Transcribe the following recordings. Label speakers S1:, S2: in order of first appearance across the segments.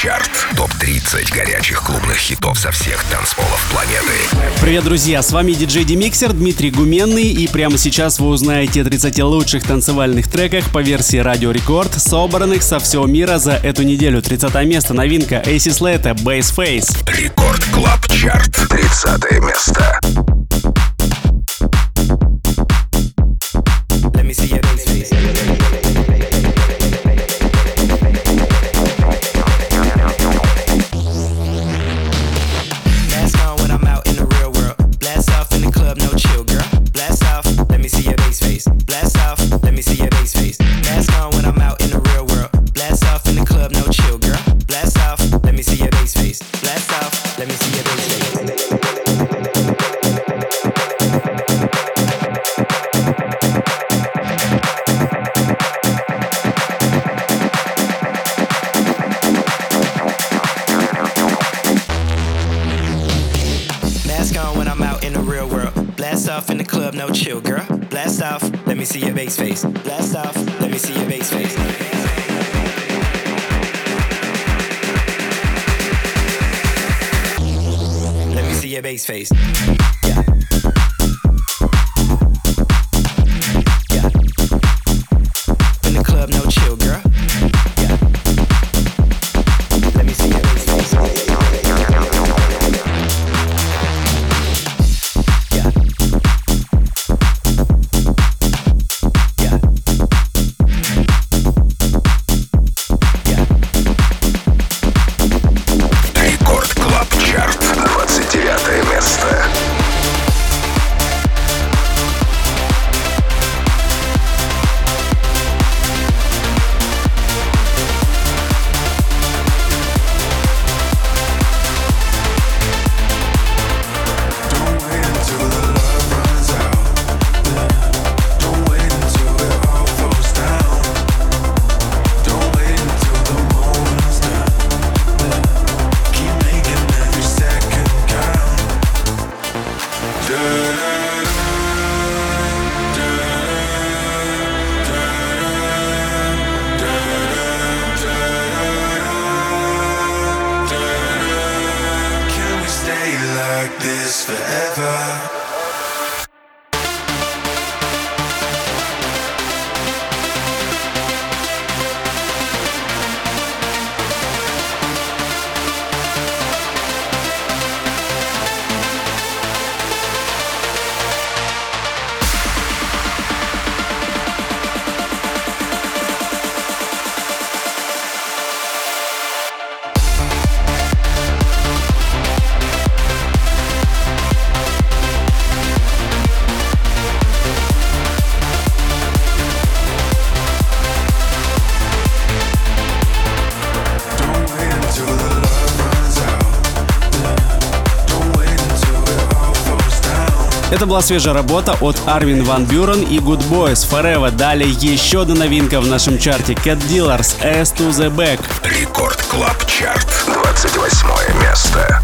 S1: Чарт. Топ-30 горячих клубных хитов со всех танцполов планеты.
S2: Привет, друзья! С вами диджей DeMixer Дмитрий Гуменный. И прямо сейчас вы узнаете 30 лучших танцевальных треках по версии Радио Рекорд, собранных со всего мира за эту неделю. 30 место новинка AC Slater Bass Face.
S1: Record Club Chart. 30 место.
S3: Face.
S2: Это была свежая работа от Армин Ван Бюрен и Good Boys Forever. Далее еще одна новинка в нашем чарте Cat Dealers S to the Back.
S1: Record Club Chart. 28 место.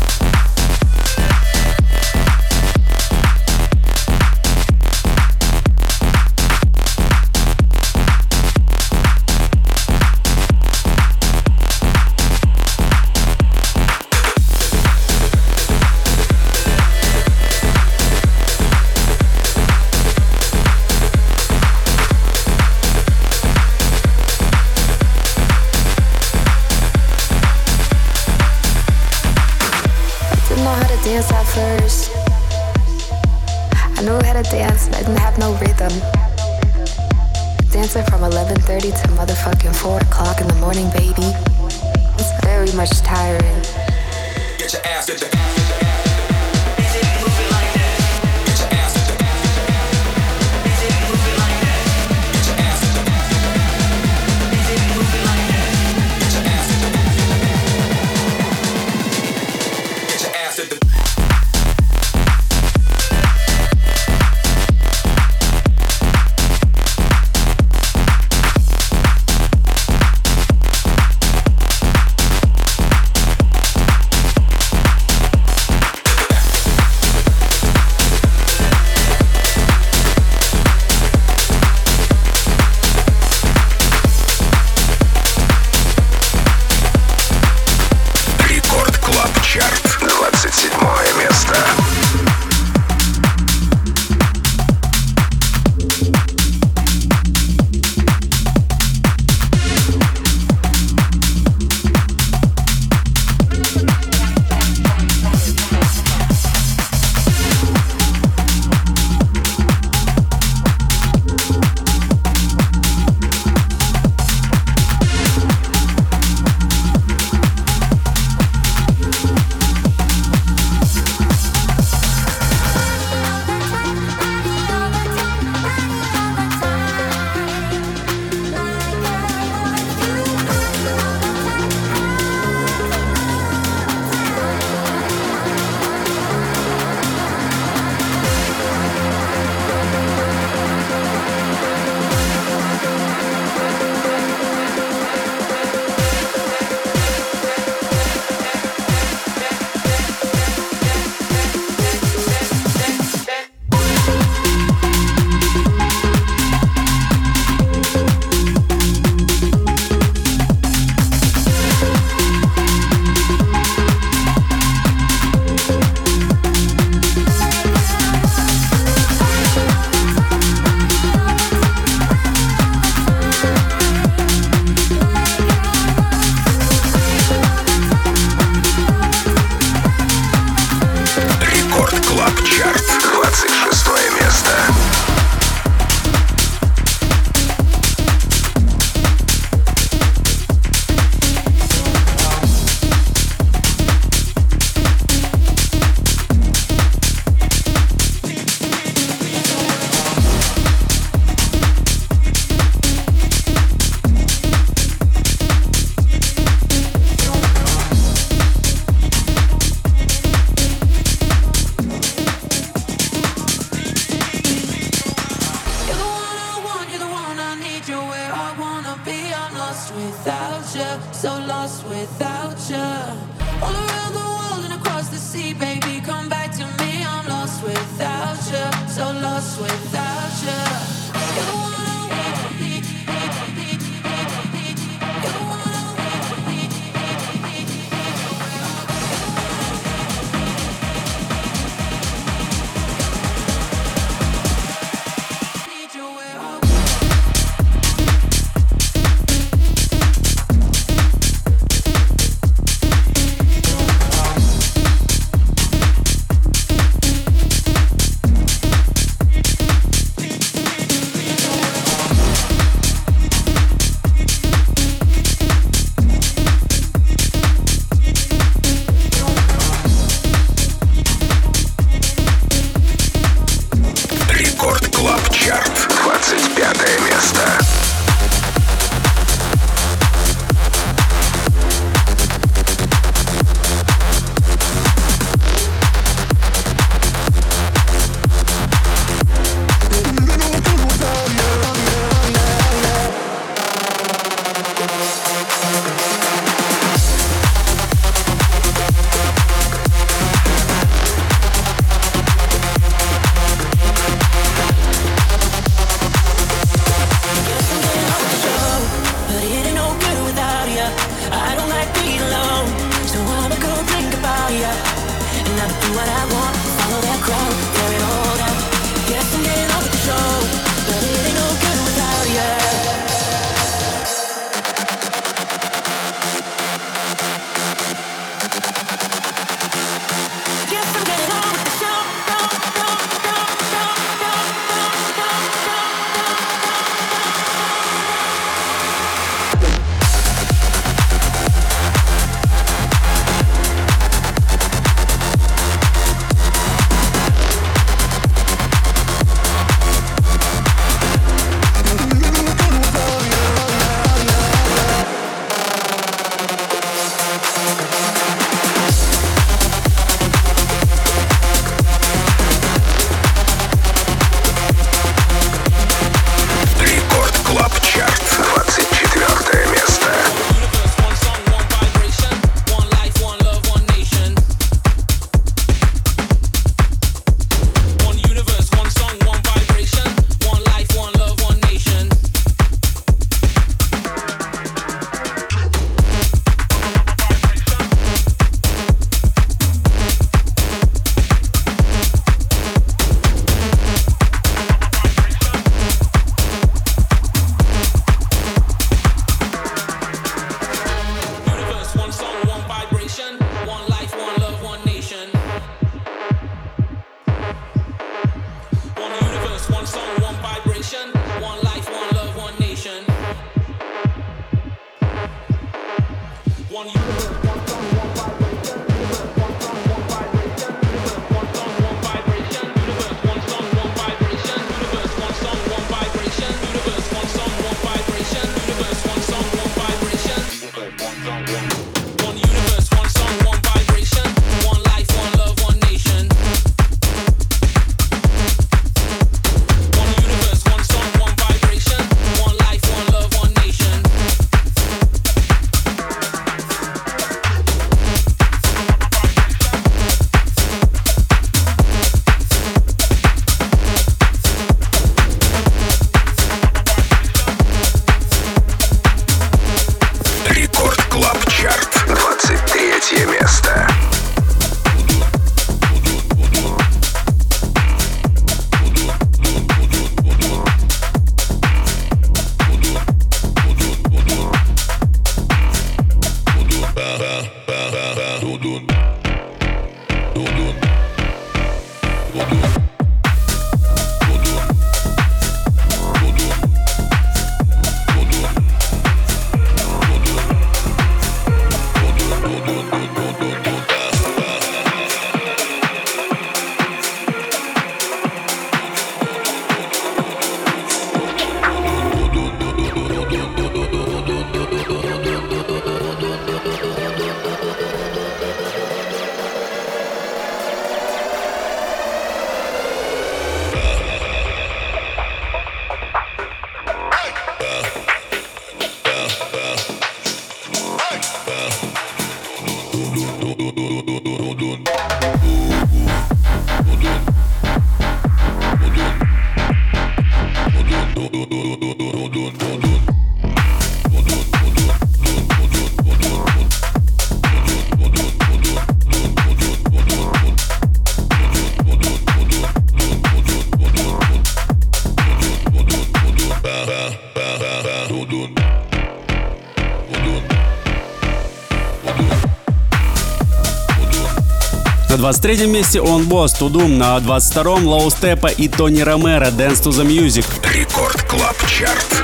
S1: 23
S2: месте Öwnboss Tudum, на 22-м Low Steppa и Tony Romera Dance to the Music.
S4: Record Club Chart,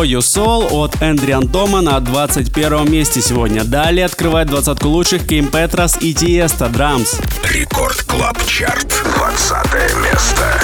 S2: For You Soul от Эндриан Дома на 21 месте сегодня. Далее открывает двадцатку лучших Ким Петрас и Тиесто Drums.
S4: Record Club Chart, 20 место.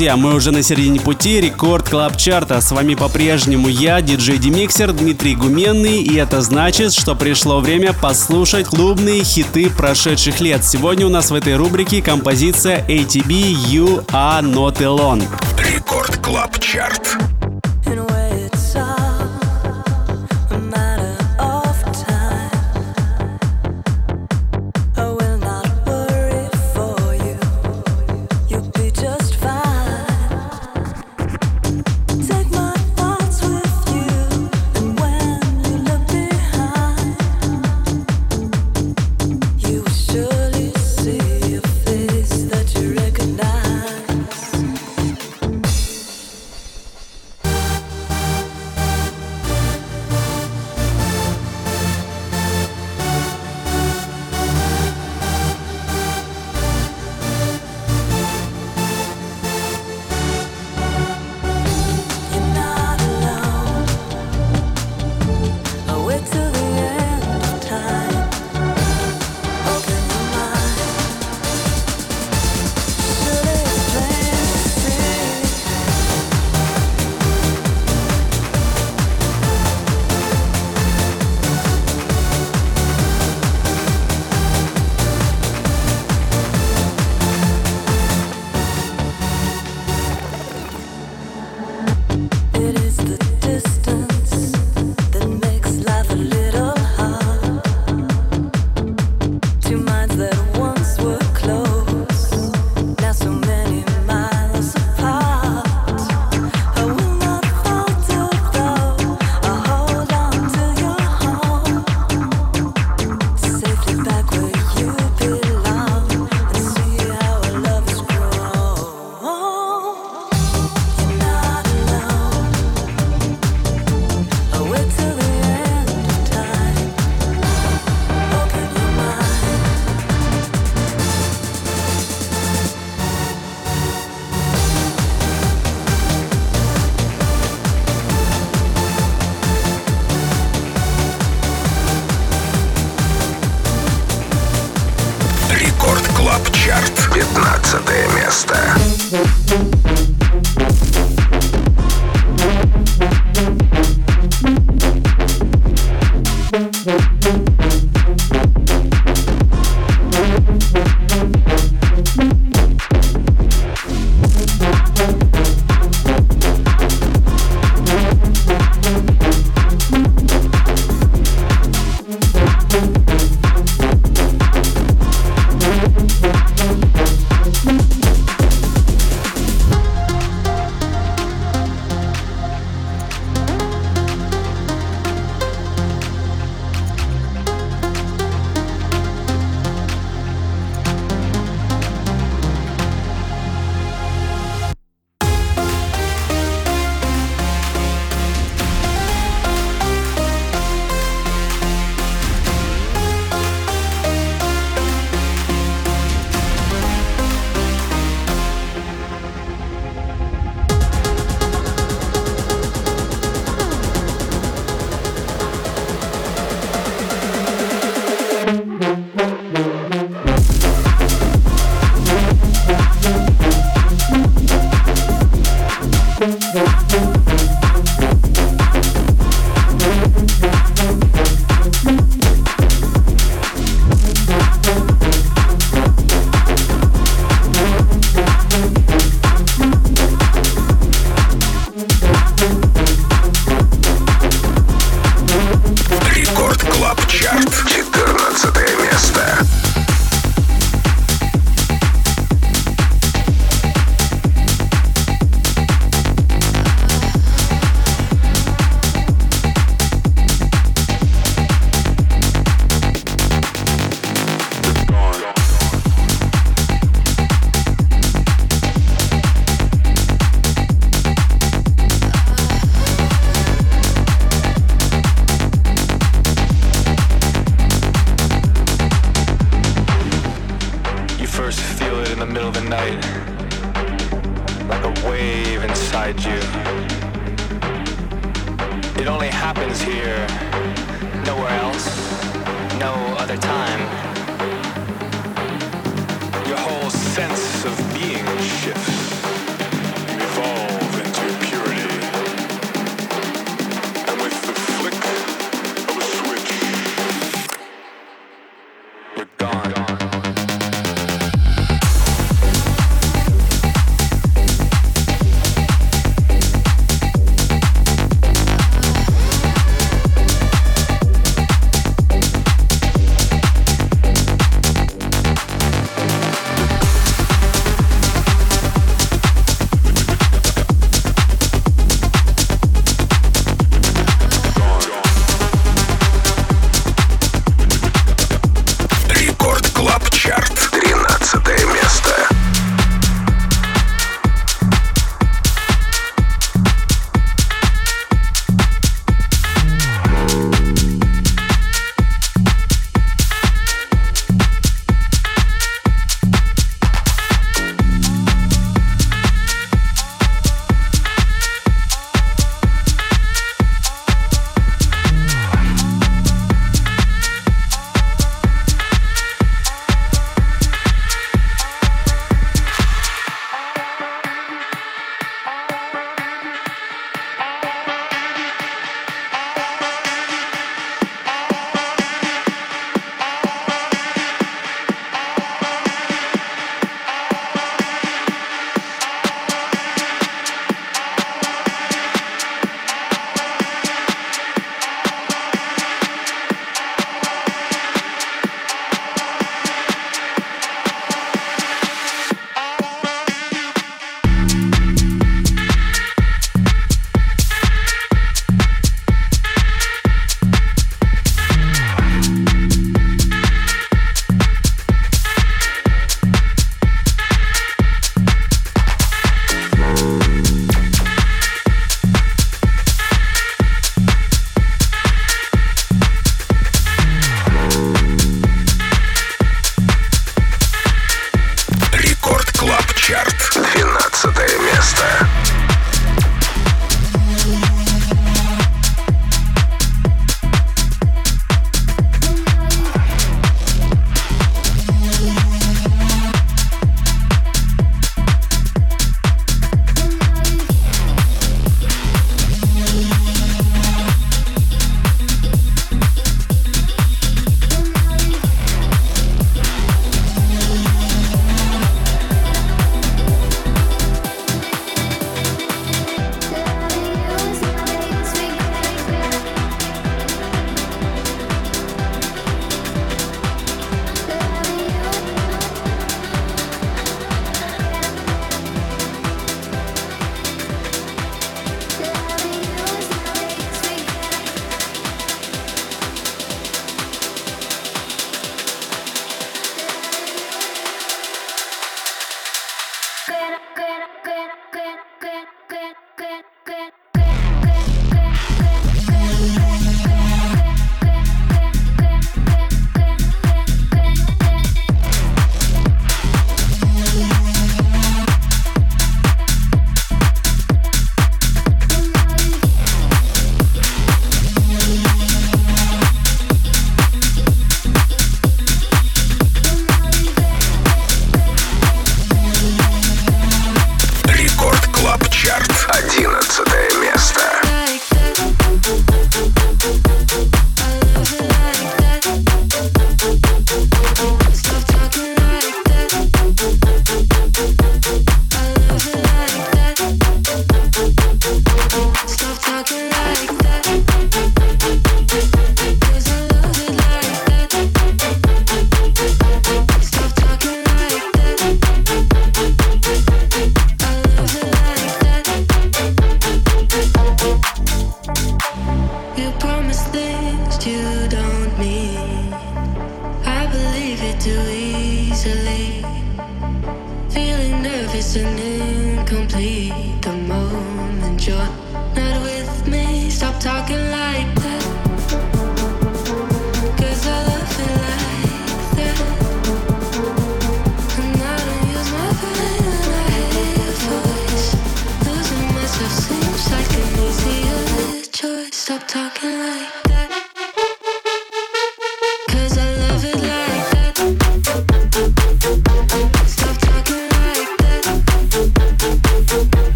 S5: Друзья, мы уже на середине пути рекорд клаб чарта. С вами по-прежнему я, диджей Демиксер Дмитрий Гуменный, и это значит, что пришло время послушать клубные хиты прошедших лет. Сегодня у нас в этой рубрике композиция ATB You Are Not Alone.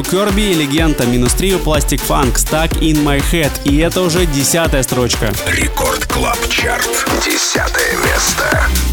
S2: Две строчки у Kirby и Легенда, минус три у Plastik Funk, Stuck in My Head. И это уже десятая строчка.
S6: Record Club Chart. Десятое место.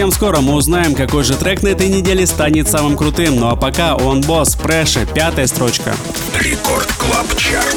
S2: Совсем скоро мы узнаем, какой же трек на этой неделе станет самым крутым. Ну а пока Öwnboss, Pressure, пятая строчка.
S6: Record
S7: Club Chart,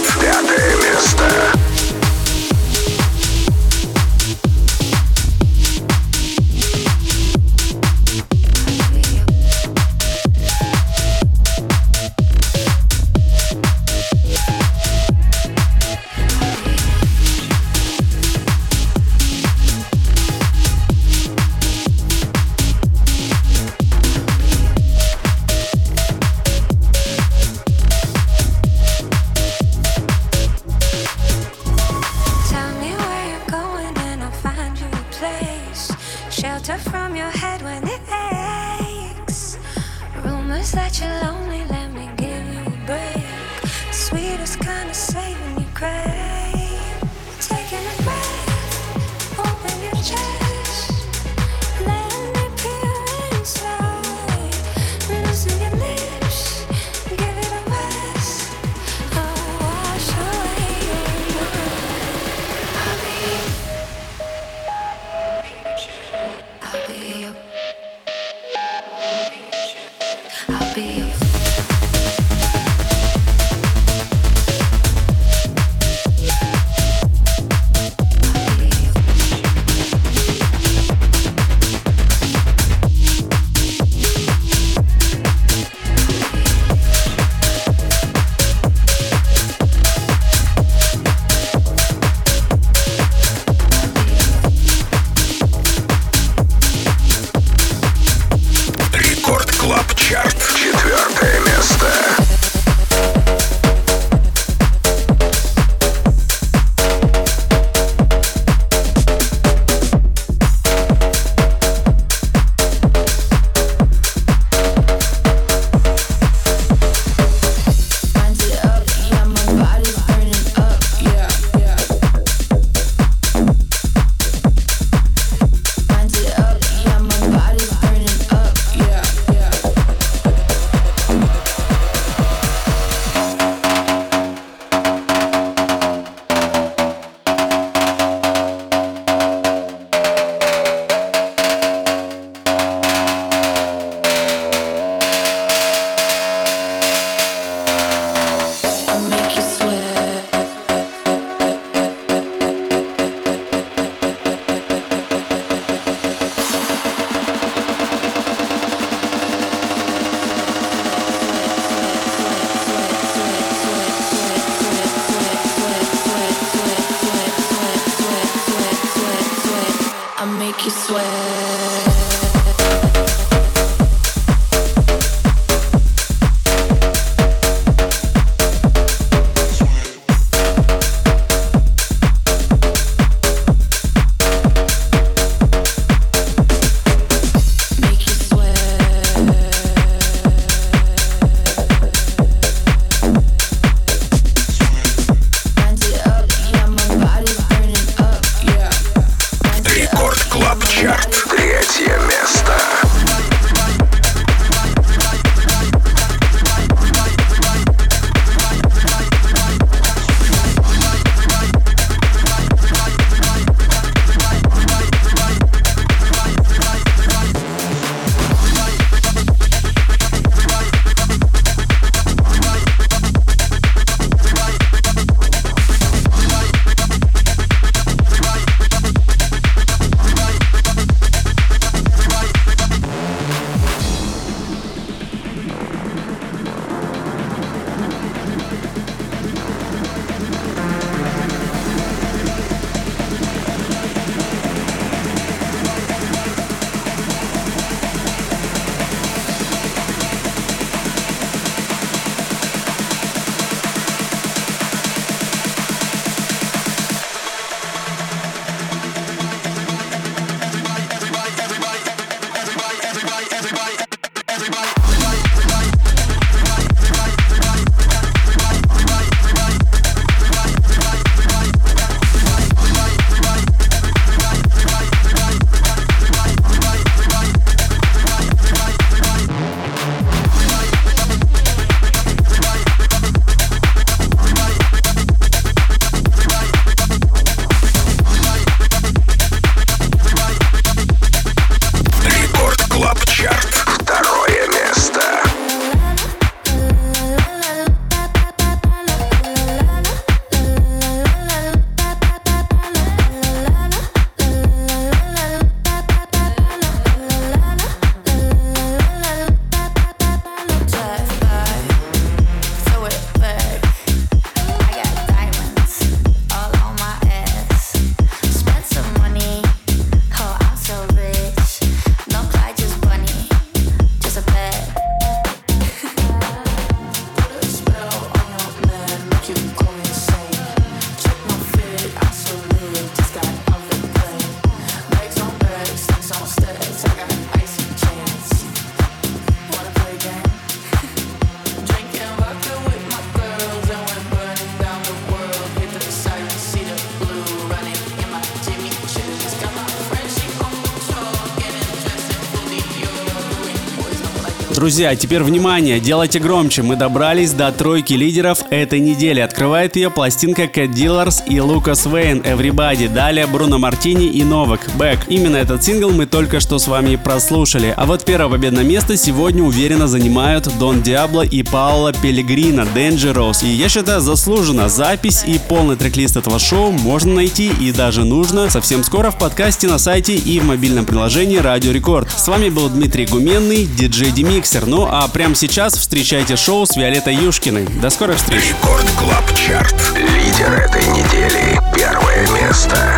S2: Друзья, теперь внимание, делайте громче. Мы добрались до тройки лидеров этой недели. Открывает ее пластинка Cat Dealers и Лукас Вейн Everybody. Далее Бруно Мартини и Новак Back. Именно этот сингл мы только что с вами прослушали. А вот первое победное место сегодня уверенно занимают Дон Диабло и Паула Пелегрина Dangerous. И я считаю заслуженно. Запись и полный трек-лист этого шоу можно найти и даже нужно совсем скоро в подкасте на сайте и в мобильном приложении Радио Рекорд. С вами был Дмитрий Гуменный, диджей DeMixer. Ну а прямо сейчас встречайте шоу с Виолеттой Юшкиной. До скорых встреч!
S1: Record Club Chart. Лидер этой недели. Первое место.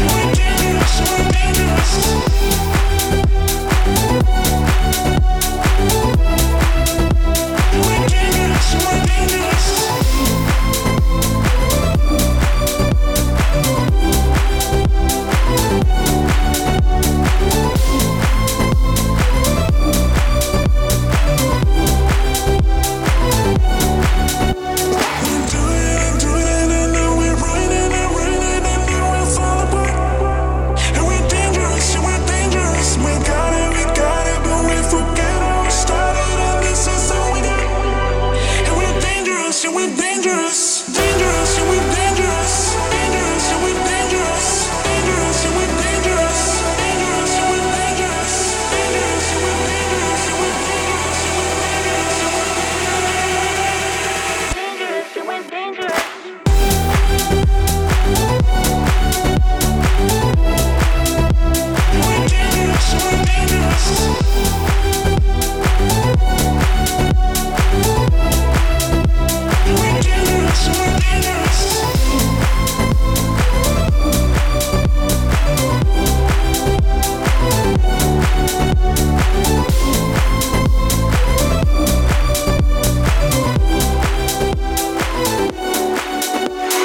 S3: Dangerous, dangerous.